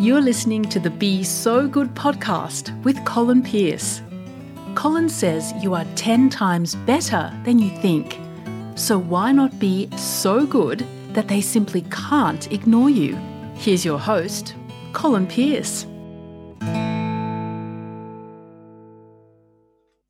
You're listening to the Be So Good podcast with Colin Pearce. Colin says you are 10 times better than you think. So why not be so good that they simply can't ignore you? Here's your host, Colin Pearce.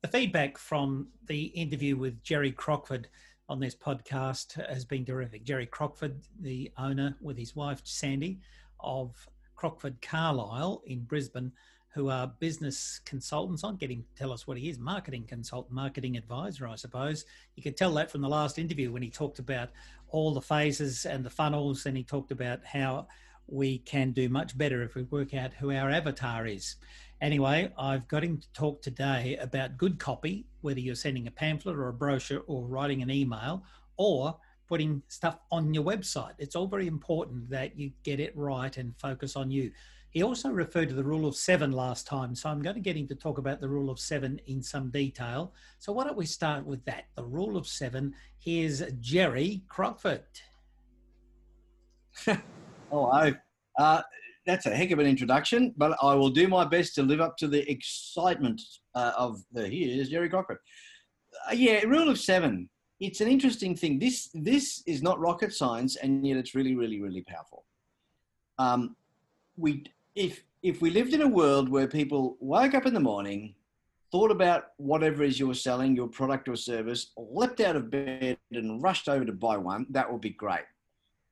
The feedback from the interview with Jerry Crockford on this podcast has been terrific. Jerry Crockford, the owner with his wife Sandy of Crockford Carlisle in Brisbane, who are business consultants. I'm getting tell us what he is marketing consultant, marketing advisor, I suppose. You could tell that from the last interview when he talked about all the phases and the funnels, and he talked about how we can do much better if we work out who our avatar is. Anyway, I've got him to talk today about good copy, whether you're sending a pamphlet or a brochure or writing an email or putting stuff on your website. It's all very important that you get it right and focus on you. He also referred to the rule of seven last time, so I'm going to get him to talk about the rule of seven in some detail. So why don't we start with that? The rule of seven. Here's Jerry Crockford. Hello. Uh, that's a heck of an introduction, but I will do my best to live up to the excitement uh, of the here's Jerry Crockford. Uh, yeah, rule of seven. It's an interesting thing. This this is not rocket science, and yet it's really, really, really powerful. Um, we if if we lived in a world where people woke up in the morning, thought about whatever is you're selling, your product or service, leapt out of bed and rushed over to buy one, that would be great.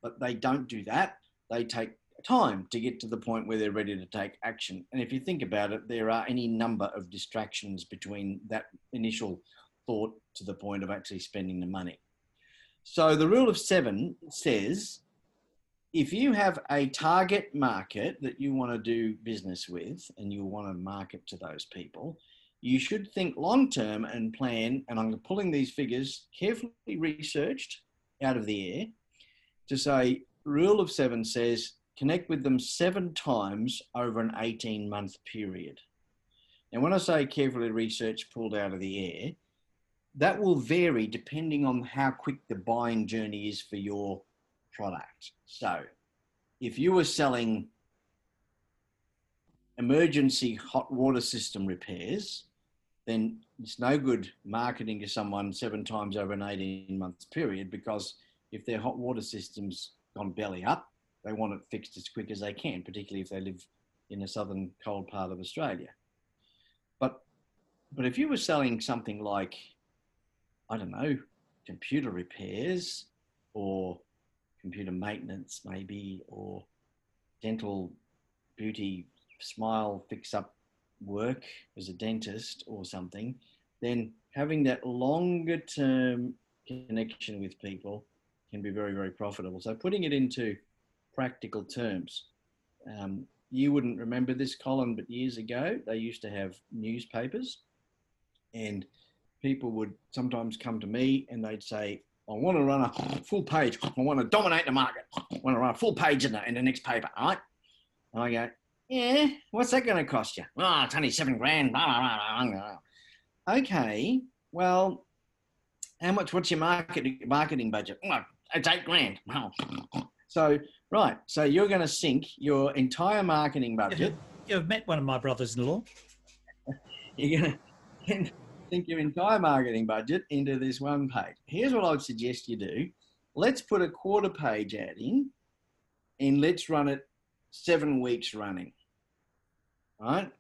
But they don't do that. They take time to get to the point where they're ready to take action. And if you think about it, there are any number of distractions between that initial thought to the point of actually spending the money. So the rule of seven says if you have a target market that you want to do business with and you want to market to those people, you should think long term and plan. And I'm pulling these figures carefully researched out of the air to say, rule of seven says connect with them seven times over an 18 month period. And when I say carefully researched, pulled out of the air, that will vary depending on how quick the buying journey is for your product. So if you were selling emergency hot water system repairs, then it's no good marketing to someone seven times over an 18 months period because if their hot water system's gone belly up, they want it fixed as quick as they can, particularly if they live in a southern cold part of Australia. But but if you were selling something like, I don't know, computer repairs or computer maintenance maybe or dental beauty smile fix up work as a dentist or something then having that longer term connection with people can be very very profitable. So putting it into practical terms um, you wouldn't remember this colin but years ago they used to have newspapers and people would sometimes come to me and they'd say I want to run a full page. I want to dominate the market. I want to run a full page in the, in the next paper, all right? And I go, yeah, what's that going to cost you? Oh, it's only seven grand. Okay, well, how much, what's your market, marketing budget? Oh, it's eight grand. So, right, so you're going to sink your entire marketing budget. You've met one of my brothers-in-law. you're going to sink your entire marketing budget into this one page. Here's what I would suggest you do. Let's put a quarter page ad in and let's run it seven weeks running. All right?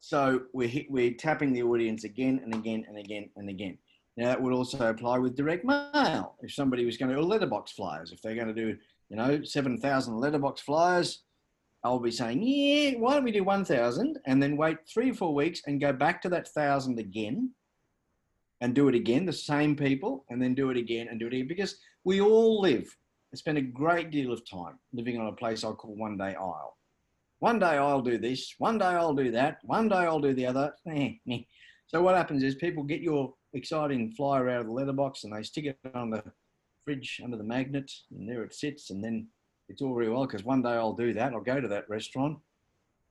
So we're, hit, we're tapping the audience again and again and again and again. Now that would also apply with direct mail. If somebody was going to do letterbox flyers, if they're going to do, you know, 7,000 letterbox flyers, I'll be saying, yeah, why don't we do 1,000 and then wait three or four weeks and go back to that 1,000 again and do it again, the same people, and then do it again and do it again because we all live and spend a great deal of time living on a place I call one day I'll. One day I'll do this, one day I'll do that, one day I'll do the other. Eh, eh. So what happens is people get your exciting flyer out of the letterbox and they stick it on the fridge under the magnet and there it sits and then it's all very well because one day I'll do that. I'll go to that restaurant,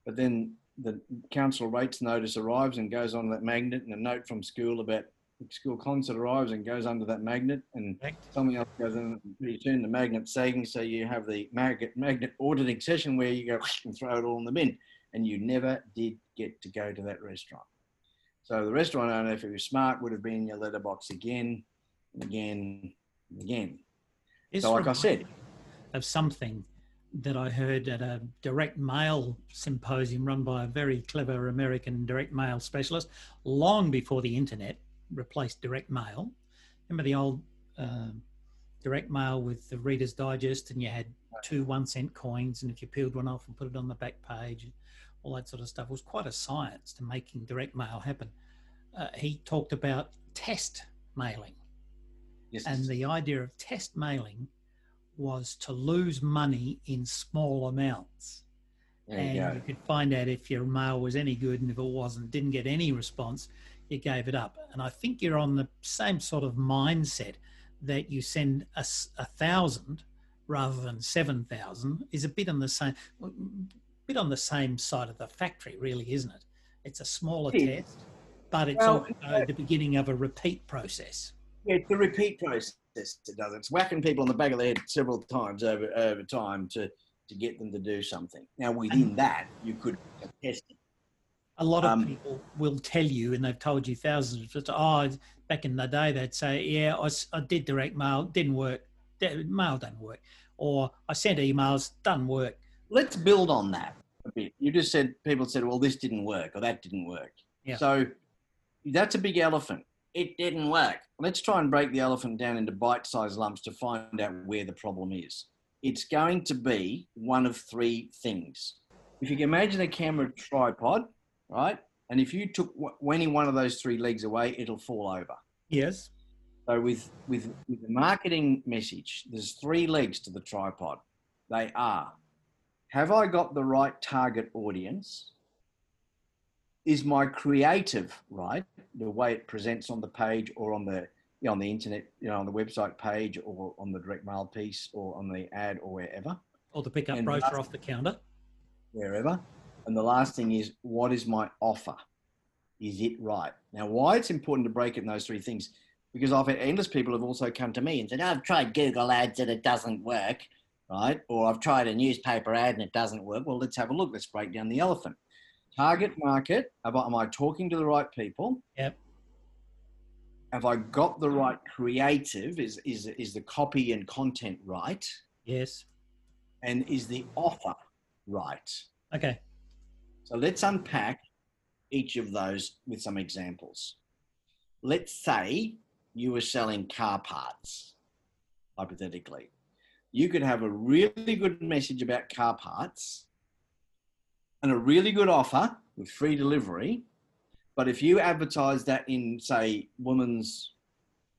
but then the council rates notice arrives and goes on that magnet and a note from school about school concert arrives and goes under that magnet, and something else goes in. You turn the magnet sagging, so you have the magnet magnet auditing session where you go and throw it all in the bin, and you never did get to go to that restaurant. So the restaurant owner, if he was smart, would have been in your letterbox again, and again, and again. This So, like I said, of something that I heard at a direct mail symposium run by a very clever American direct mail specialist long before the internet replaced direct mail. Remember the old um direct mail with the Reader's Digest, and you had two one cent coins, and if you peeled one off and put it on the back page, all that sort of stuff it was quite a science to making direct mail happen. Uh, he talked about test mailing. yes, And the idea of test mailing was to lose money in small amounts. there and you you could find out if your mail was any good, and if it wasn't, didn't get any response, you gave it up. And I think you're on the same sort of mindset that you send a, a thousand rather than seven thousand is a bit on the same bit on the same side of the factory, really, isn't it? It's a smaller It test, but it's Well, also the beginning of a repeat process. Yeah, it's the repeat process it does. It's whacking people on the back of the head several times over over time to to get them to do something. Now, within that, you could test it. A lot of Um, people will tell you, and they've told you thousands of times. Oh, back in the day, they'd say, "Yeah, I did direct mail, didn't work. Mail doesn't work." Or I sent emails, doesn't work. Let's build on that a bit. You just said people said, "Well, this didn't work" or "That didn't work." Yeah. So that's a big elephant. It didn't work. Let's try and break the elephant down into bite-sized lumps to find out where the problem is. It's going to be one of three things. If you can imagine a camera tripod, right? And if you took w- any one of those three legs away, it'll fall over. Yes. So with with with the marketing message, there's three legs to the tripod. They are: Have I got the right target audience? Is my creative right? The way it presents on the page or on the you know, on the internet, you know, on the website page or on the direct mail piece or on the ad or wherever, Or the pickup brochure off the counter. wherever. And the last thing is, what is my offer? Is it right? Now, why it's important to break it in those three things, because I've had endless people have also come to me and said, I've tried Google ads and it doesn't work, right? Or I've tried a newspaper ad and it doesn't work. Well, let's have a look. Let's break down the elephant. Target market. Am I, am I talking to the right people? Yep. Have I got the right creative? Is, is, is the copy and content right? Yes. And is the offer right? Okay. So let's unpack each of those with some examples. Let's say you were selling car parts, hypothetically. You could have a really good message about car parts and a really good offer with free delivery. But if you advertise that in, say, Woman's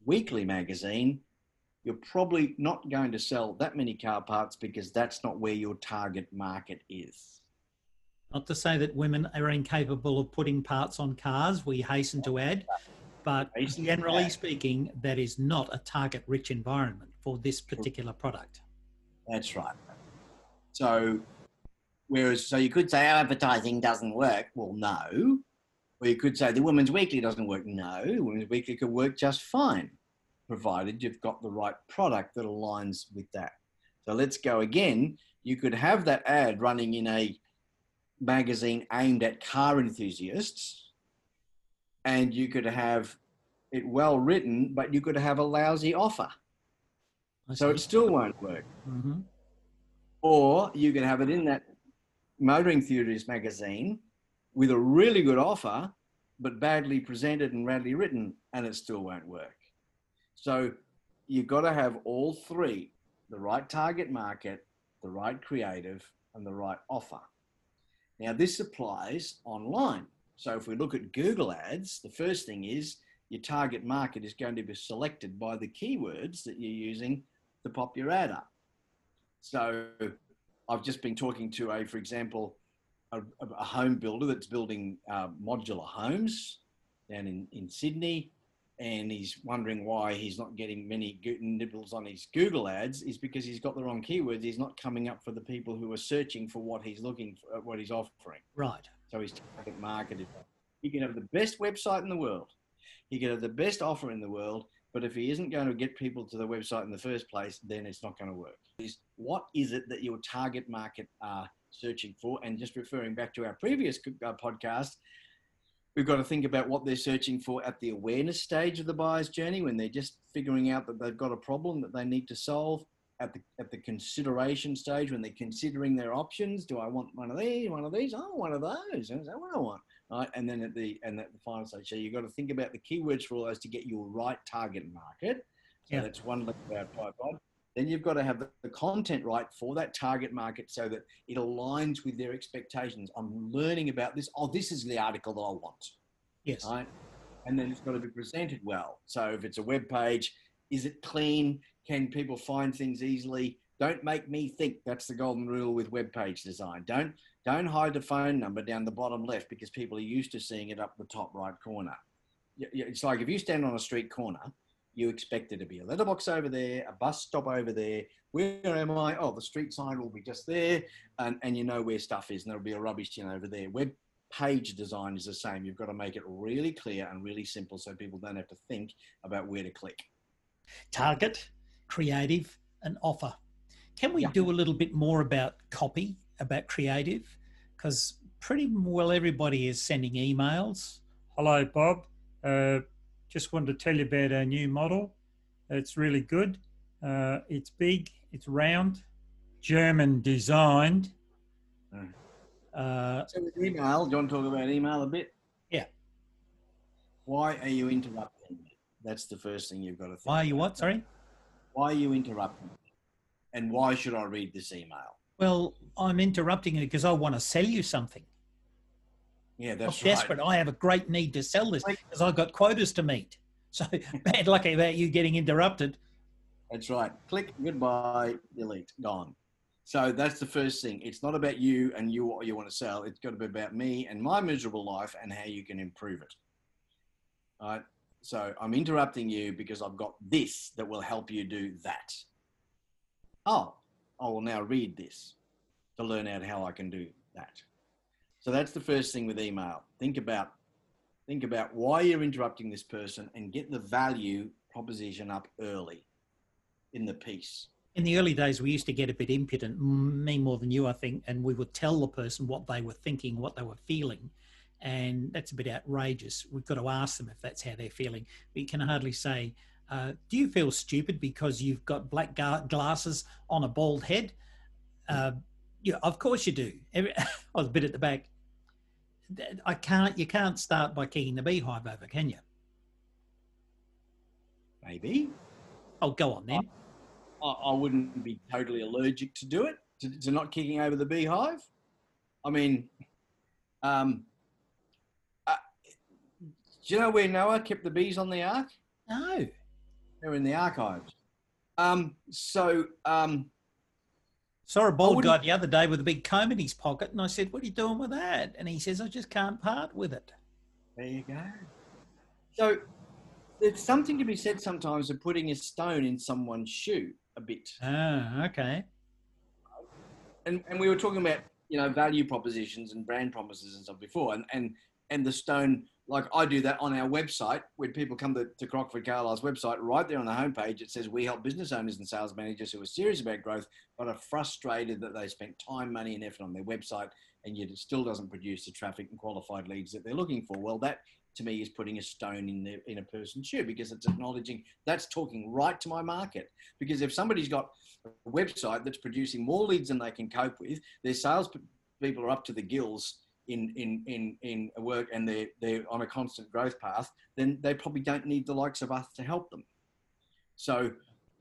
Weekly magazine, you're probably not going to sell that many car parts because that's not where your target market is. Not to say that women are incapable of putting parts on cars, we hasten to add, but generally speaking, that is not a target rich environment for this particular product. That's right. So, whereas, so you could say our advertising doesn't work. Well, no. Or you could say the Women's Weekly doesn't work. No, Women's Weekly could work just fine, provided you've got the right product that aligns with that. So let's go again. You could have that ad running in a magazine aimed at car enthusiasts, and you could have it well written, but you could have a lousy offer. So it still won't work. hmm Or you can have it in that motoring theories magazine with a really good offer, but badly presented and badly written, and it still won't work. So you've got to have all three the right target market, the right creative, and the right offer. Now, this applies online. So if we look at Google Ads, the first thing is your target market is going to be selected by the keywords that you're using to pop your ad up. So I've just been talking to a, for example, a, a home builder that's building uh, modular homes down in, in Sydney, and he's wondering why he's not getting many nibbles on his Google ads. Is because he's got the wrong keywords. He's not coming up for the people who are searching for what he's looking for, what he's offering. Right. So his target market is. You can have the best website in the world. He can have the best offer in the world, but if he isn't going to get people to the website in the first place, then it's not going to work. Is what is it that your target market are searching for? And just referring back to our previous uh, podcast, we've got to think about what they're searching for at the awareness stage of the buyer's journey when they're just figuring out that they've got a problem that they need to solve at the at the consideration stage when they're considering their options. Do I want one of these? One of these? Oh, one of those. Is that what I want? Right. And then at the and at the final stage, so you've got to think about the keywords for all those to get your right target market. So yeah. that's one look at our tripod. Then you've got to have the, content right for that target market so that it aligns with their expectations. I'm learning about this. Oh, this is the article that I want. Yes. Right. And then it's got to be presented well. So if it's a web page, is it clean? Can people find things easily? Don't make me think. That's the golden rule with web page design. Don't don't hide the phone number down the bottom left because people are used to seeing it up the top right corner. It's like if you stand on a street corner, you expect there to be a letterbox over there, a bus stop over there. Where am I? Oh, the street sign will be just there, and, and you know where stuff is, and there'll be a rubbish tin over there. Web page design is the same. You've got to make it really clear and really simple so people don't have to think about where to click. Target, creative, and offer. Can we yeah. do a little bit more about copy, about creative? Because pretty well everybody is sending emails. Hello, Bob. Uh, just wanted to tell you about our new model. It's really good. Uh, it's big, it's round, German designed. Mm. Uh, so with email, do you want to talk about email a bit? Yeah. Why are you interrupting me? That's the first thing you've got to think. Why are you what? Sorry? Why are you interrupting me? And why should I read this email? Well, I'm interrupting it because I want to sell you something. Yeah, that's I'm desperate. I have a great need to sell this because I've got quotas to meet. So bad luck about you getting interrupted. That's right. Click goodbye, delete, gone. So that's the first thing. It's not about you and you what you want to sell. It's got to be about me and my miserable life and how you can improve it. All right. So I'm interrupting you because I've got this that will help you do that. Oh, I will now read this to learn out how I can do that. So that's the first thing with email. Think about think about why you're interrupting this person and get the value proposition up early in the piece. In the early days, we used to get a bit impudent, me more than you, I think, and we would tell the person what they were thinking, what they were feeling. And that's a bit outrageous. We've got to ask them if that's how they're feeling. We can hardly say, uh, Do you feel stupid because you've got black ga- glasses on a bald head? Uh, yeah, of course you do. Every, I was a bit at the back. I can't. You can't start by kicking the beehive over, can you? Maybe. Oh, go on then. I, I wouldn't be totally allergic to do it to, to, not kicking over the beehive. I mean, um, uh, do you know where Noah kept the bees on the ark? No. They're in the archives. Um, so um, Saw a bald guy the other day with a big comb in his pocket, and I said, "What are you doing with that?" And he says, "I just can't part with it." There you go. So there's something to be said sometimes of putting a stone in someone's shoe a bit. Ah, okay. And and we were talking about you know value propositions and brand promises and stuff before, and and and the stone like I do that on our website when people come to, to Crockford Carlisle's website, right there on the homepage, it says we help business owners and sales managers who are serious about growth, but are frustrated that they spent time, money, and effort on their website, and yet it still doesn't produce the traffic and qualified leads that they're looking for. Well, that to me is putting a stone in the, in a person's shoe because it's acknowledging that's talking right to my market. Because if somebody's got a website that's producing more leads than they can cope with, their sales people are up to the gills in in in in work and they're they're on a constant growth path, then they probably don't need the likes of us to help them. So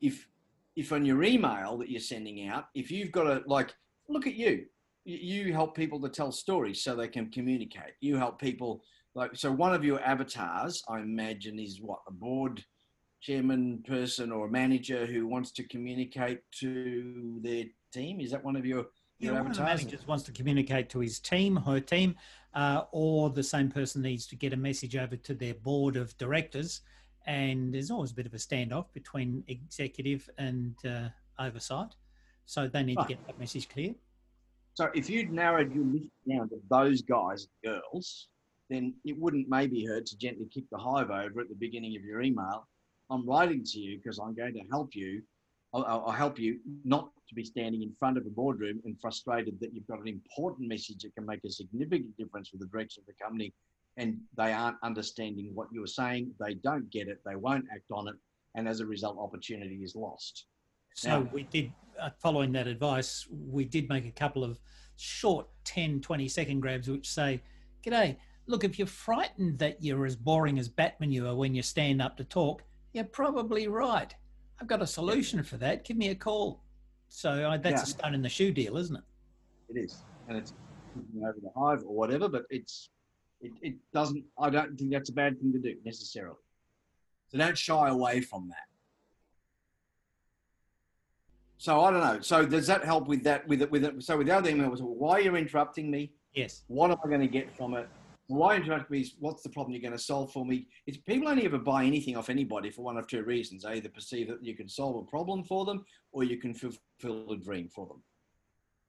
if if on your email that you're sending out, if you've got a like look at you, you help people to tell stories so they can communicate. You help people like so one of your avatars, I imagine, is what a board chairman person or a manager who wants to communicate to their team. Is that one of your yeah, one of the managers wants to communicate to his team, her team, uh, or the same person needs to get a message over to their board of directors. And there's always a bit of a standoff between executive and uh, oversight. So they need right. to get that message clear. So if you'd narrowed your list down to those guys and girls, then it wouldn't maybe hurt to gently kick the hive over at the beginning of your email. I'm writing to you because I'm going to help you. I'll, I'll help you not to be standing in front of a boardroom and frustrated that you've got an important message that can make a significant difference for the direction of the company and they aren't understanding what you're saying. They don't get it. They won't act on it. And as a result, opportunity is lost. So Now- we did, uh, following that advice, we did make a couple of short 10, 20 second grabs which say, G'day, look, if you're frightened that you're as boring as bat manure when you stand up to talk, you're probably right. I've got a solution for that. Give me a call. So I, that's Yeah. a stone in the shoe deal, isn't it? It is, and it's over the hive or whatever. But it's it, it doesn't. I don't think that's a bad thing to do necessarily. So don't shy away from that. So I don't know. So does that help with that? With it? With it? So with the other email was why are you interrupting me? Yes. What am I going to get from it? Why interrupt me? is What's the problem you're going to solve for me? It's people only ever buy anything off anybody for one of two reasons: they either perceive that you can solve a problem for them, or you can fulfill a dream for them.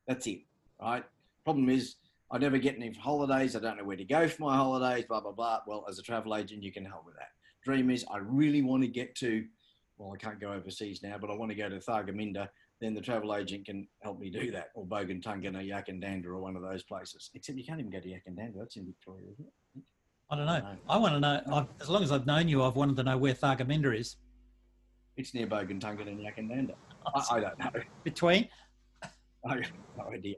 That's it, right? Problem is, I never get any holidays. I don't know where to go for my holidays. Blah blah blah. Well, as a travel agent, you can help with that. Dream is, I really want to get to. Well, I can't go overseas now, but I want to go to Thargomindah then the travel agent can help me do that, or Bogantungan or Yackandandah or one of those places. Except you can't even go to Yackandandah. That's in Victoria, isn't it? I don't know. No. I want to know, I've, as long as I've known you, I've wanted to know where Thargomindah is. It's near Bogantungan and Yackandandah. I, I don't know. Between? I have no idea.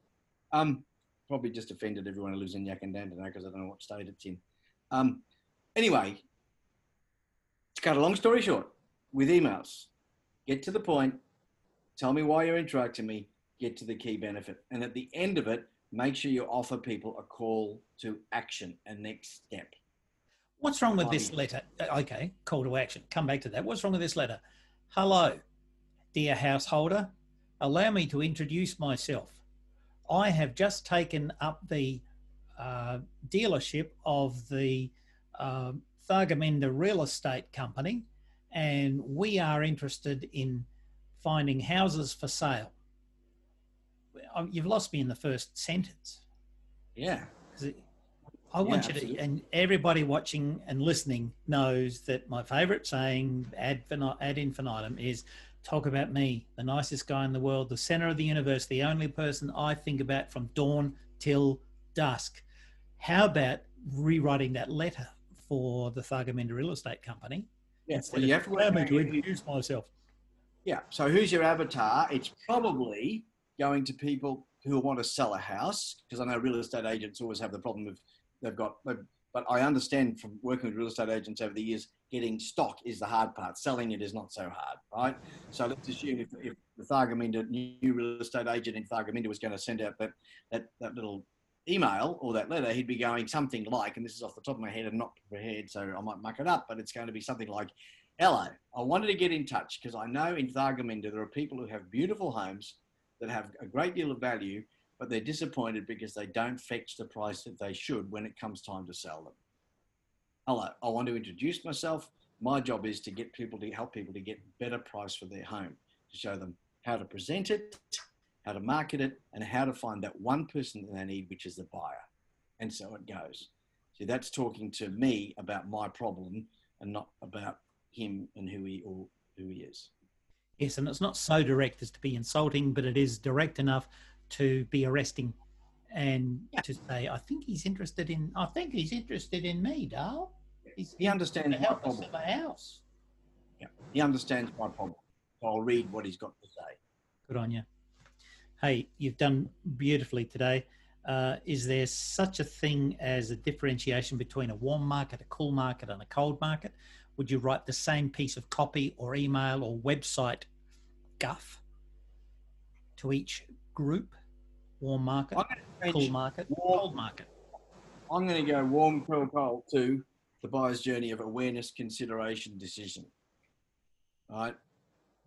Um, probably just offended everyone who lives in Yackandandah now because I don't know what state it's in. Um, anyway, to cut a long story short, with emails, get to the point, tell me why you're interacting me, get to the key benefit. And at the end of it, make sure you offer people a call to action, a next step. What's wrong with this letter? Uh, Okay, call to action. Come back to that. What's wrong with this letter? Hello, dear householder. Allow me to introduce myself. I have just taken up the uh, dealership of the uh, Thargomindah Real Estate Company, and we are interested in finding houses for sale. Um, You've lost me in the first sentence. Yeah. I want Yeah, you to, absolutely. and everybody watching and listening knows that my favourite saying ad, ad infinitum is talk about me, the nicest guy in the world, the centre of the universe, the only person I think about from dawn till dusk. How about rewriting that letter for the Thargomindah Real Estate Company? Yeah. instead Well, you have to "Allow work me out to introduce myself. Yeah. So who's your avatar? It's probably going to people who want to sell a house because I know real estate agents always have the problem of they've got. But I understand from working with real estate agents over the years, getting stock is the hard part. Selling it is not so hard, right? So let's assume if, if the Thargomindah new real estate agent in Thargomindah was going to send out that, that that little email or that letter, he'd be going something like, and this is off the top of my head and not prepared, so I might muck it up, but it's going to be something like, Hello, I wanted to get in touch because I know in Thargomindah there are people who have beautiful homes that have a great deal of value, but they're disappointed because they don't fetch the price that they should when it comes time to sell them. Hello, I want to introduce myself. My job is to get people to help people to get better price for their home, to show them how to present it, how to market it, and how to find that one person that they need, which is the buyer. And so it goes. See, that's talking to me about my problem and not about him and who he or who he is. Yes, and it's not so direct as to be insulting, but it is direct enough to be arresting and to say, I think he's interested in I think he's interested in me, Dale. He's He understands my problem. a house. He understands my problem. So I'll read what he's got to say. Good on you. Hey, you've done beautifully today. Uh, is there such a thing as a differentiation between a warm market, a cool market, and a cold market? Would you write the same piece of copy or email or website guff to each group? Warm market, cool market, warm- cold market. I'm going to go warm, cool, cold to the buyer's journey of awareness, consideration, decision. Right?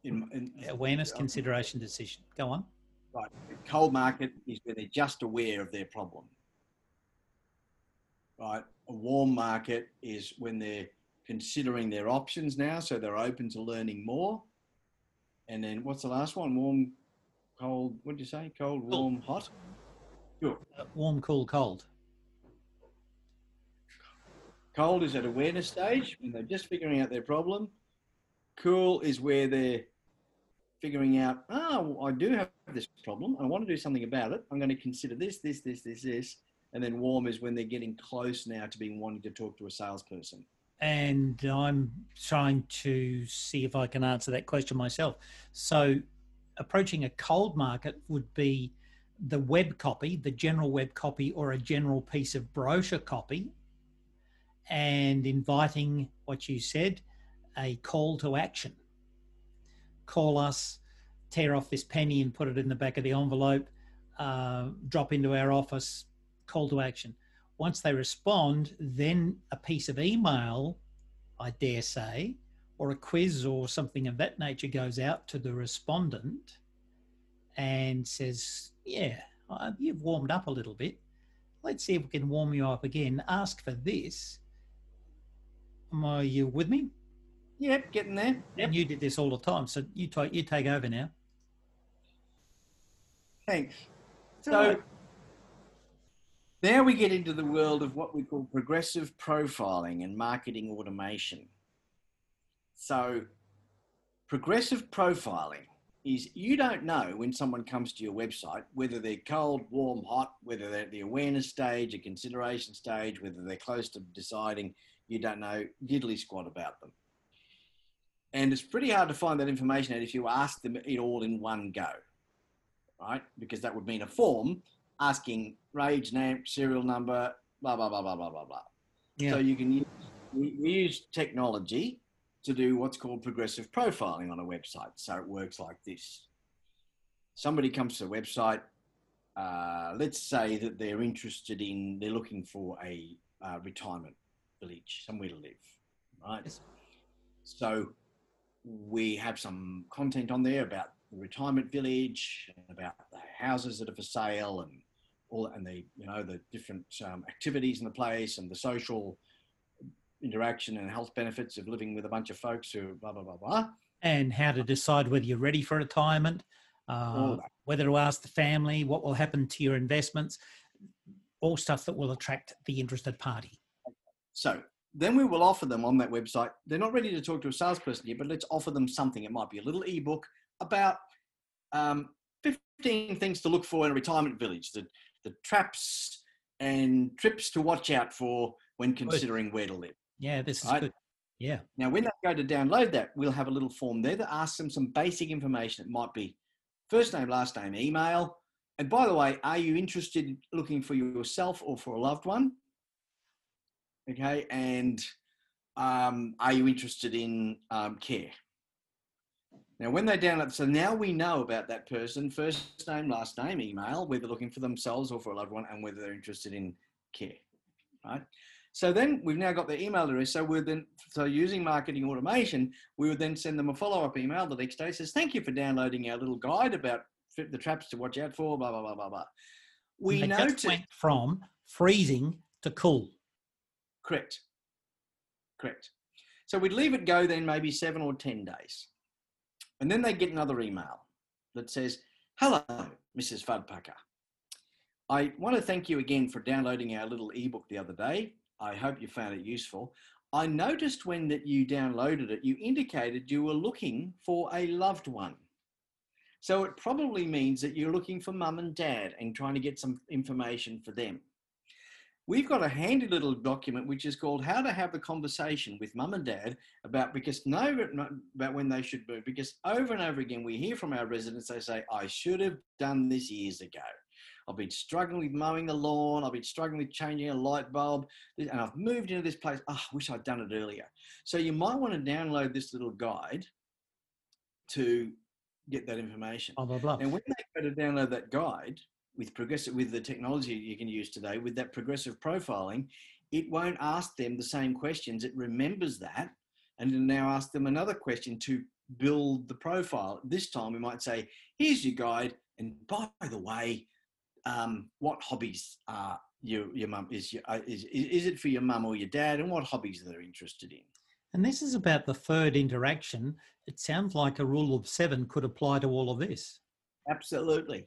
In, in, Awareness, consideration, decision. Go on. Right. The cold market is where they're just aware of their problem. Right. A warm market is when they're considering their options now, so they're open to learning more. And then what's the last one? Warm, cold. What did you say? Cold, warm, hot. Sure. Uh, warm, cool, cold. Cold is at awareness stage when they're just figuring out their problem. Cool is where they're figuring out, oh, I do have this problem. I want to do something about it. I'm going to consider this, this, this, this, this. And then warm is when they're getting close now to being wanting to talk to a salesperson. And I'm trying to see if I can answer that question myself. So, approaching a cold market would be the web copy, the general web copy, or a general piece of brochure copy, and inviting what you said a call to action. Call us, tear off this penny and put it in the back of the envelope, uh, drop into our office, call to action. Once they respond, then a piece of email, I dare say, or a quiz or something of that nature goes out to the respondent and says, Yeah, uh, you've warmed up a little bit. Let's see if we can warm you up again. Ask for this. Are you with me? Yep, getting there. And you did this all the time, so you take you take over now. Thanks. So now we get into the world of what we call progressive profiling and marketing automation. So progressive profiling is you don't know when someone comes to your website whether they're cold, warm, hot, whether they're at the awareness stage, a consideration stage, whether they're close to deciding. You don't know diddly squat about them. And it's pretty hard to find that information out if you ask them it all in one go, right? Because that would mean a form asking rage, name, serial number, blah, blah, blah, blah, blah, blah, blah. Yeah. So you can use, we use technology to do what's called progressive profiling on a website. So it works like this. Somebody comes to a website, uh, let's say that they're interested in, they're looking for a uh, retirement village, somewhere to live, right? Yes. So we have some content on there about the retirement village, and about the houses that are for sale, and all, and the you know the different um, activities in the place, and the social interaction and health benefits of living with a bunch of folks who blah blah blah blah. And how to decide whether you're ready for retirement, uh, whether to ask the family, what will happen to your investments, all stuff that will attract the interested party. So then we will offer them on that website. They're not ready to talk to a salesperson yet, but let's offer them something. It might be a little ebook about um, 15 things to look for in a retirement village, the, the traps and trips to watch out for when considering where to live. Yeah, this is right? good. Yeah. Now, when they go to download that, we'll have a little form there that asks them some basic information. It might be first name, last name, email. And by the way, are you interested in looking for yourself or for a loved one? Okay, and um, are you interested in um, care? Now, when they download, so now we know about that person, first name, last name, email, whether looking for themselves or for a loved one, and whether they're interested in care, right? So then we've now got their email address. So we're then, so using marketing automation, we would then send them a follow-up email the next day. Says, thank you for downloading our little guide about the traps to watch out for, blah, blah, blah, blah, blah. We know went from freezing to cool. Correct. Correct. So we'd leave it go then maybe seven or 10 days. And then they get another email that says, Hello, Mrs. Fudpucker. I want to thank you again for downloading our little ebook the other day. I hope you found it useful. I noticed when that you downloaded it, you indicated you were looking for a loved one. So it probably means that you're looking for mum and dad and trying to get some information for them we've got a handy little document which is called how to have the conversation with mum and dad about because no about when they should move because over and over again we hear from our residents they say i should have done this years ago. I've been struggling with mowing the lawn. I've been struggling with changing a light bulb and i've moved into this place. Oh, i wish i'd done it earlier. So you might want to download this little guide to get that information. Blah, blah, blah. and when they go to download that guide with progressive with the technology you can use today with that progressive profiling it won't ask them the same questions. It remembers that and then now ask them another question to build the profile. This time we might say here's your guide. And by the way um, what hobbies are your your mum is your, uh, is is it for your mum or your dad? And what hobbies are they're interested in? And this is about the third interaction. It sounds like a rule of seven could apply to all of this. Absolutely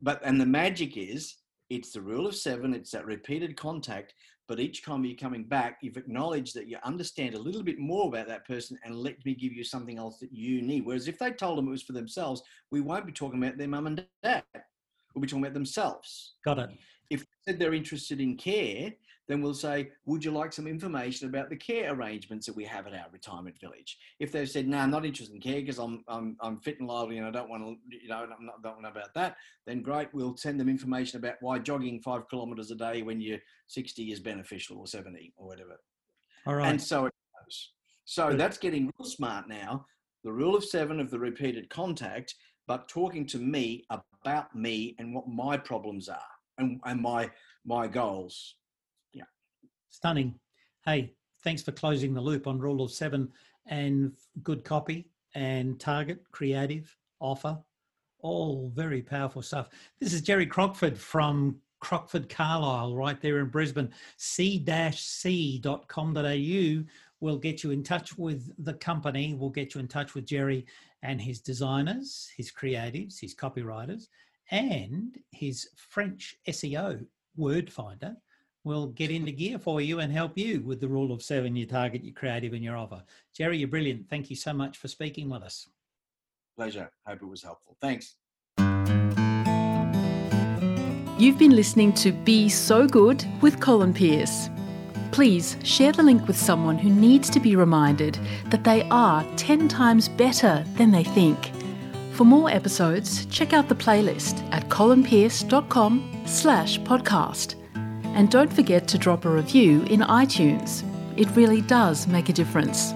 but and the magic is It's the rule of seven, it's that repeated contact. But each time you're coming back, you've acknowledged that you understand a little bit more about that person and let me give you something else that you need. Whereas if they told them it was for themselves, we won't be talking about their mum and dad. We'll be talking about themselves. Got it. If they said they're interested in care, then we'll say, Would you like some information about the care arrangements that we have at our retirement village? If they've said, No, I'm not interested in care because I'm, I'm, I'm fit and lively and I don't want to, you know, I'm not, don't know about that, then great, we'll send them information about why jogging five kilometres a day when you're 60 is beneficial or 70 or whatever. All right. And so it goes. So Good. that's getting real smart now. The rule of seven of the repeated contact, but talking to me about me and what my problems are and, and my my goals. Stunning. Hey, thanks for closing the loop on Rule of Seven and good copy and target, creative, offer. All very powerful stuff. This is Jerry Crockford from Crockford Carlisle, right there in Brisbane. c-c.com.au will get you in touch with the company, will get you in touch with Jerry and his designers, his creatives, his copywriters, and his French SEO word finder will get into gear for you and help you with the rule of seven, your target, your creative, and your offer. Jerry, you're brilliant. Thank you so much for speaking with us. Pleasure. Hope it was helpful. Thanks. You've been listening to Be So Good with Colin Pearce. Please share the link with someone who needs to be reminded that they are 10 times better than they think. For more episodes, check out the playlist at colinpearce.com slash podcast. And don't forget to drop a review in iTunes. It really does make a difference.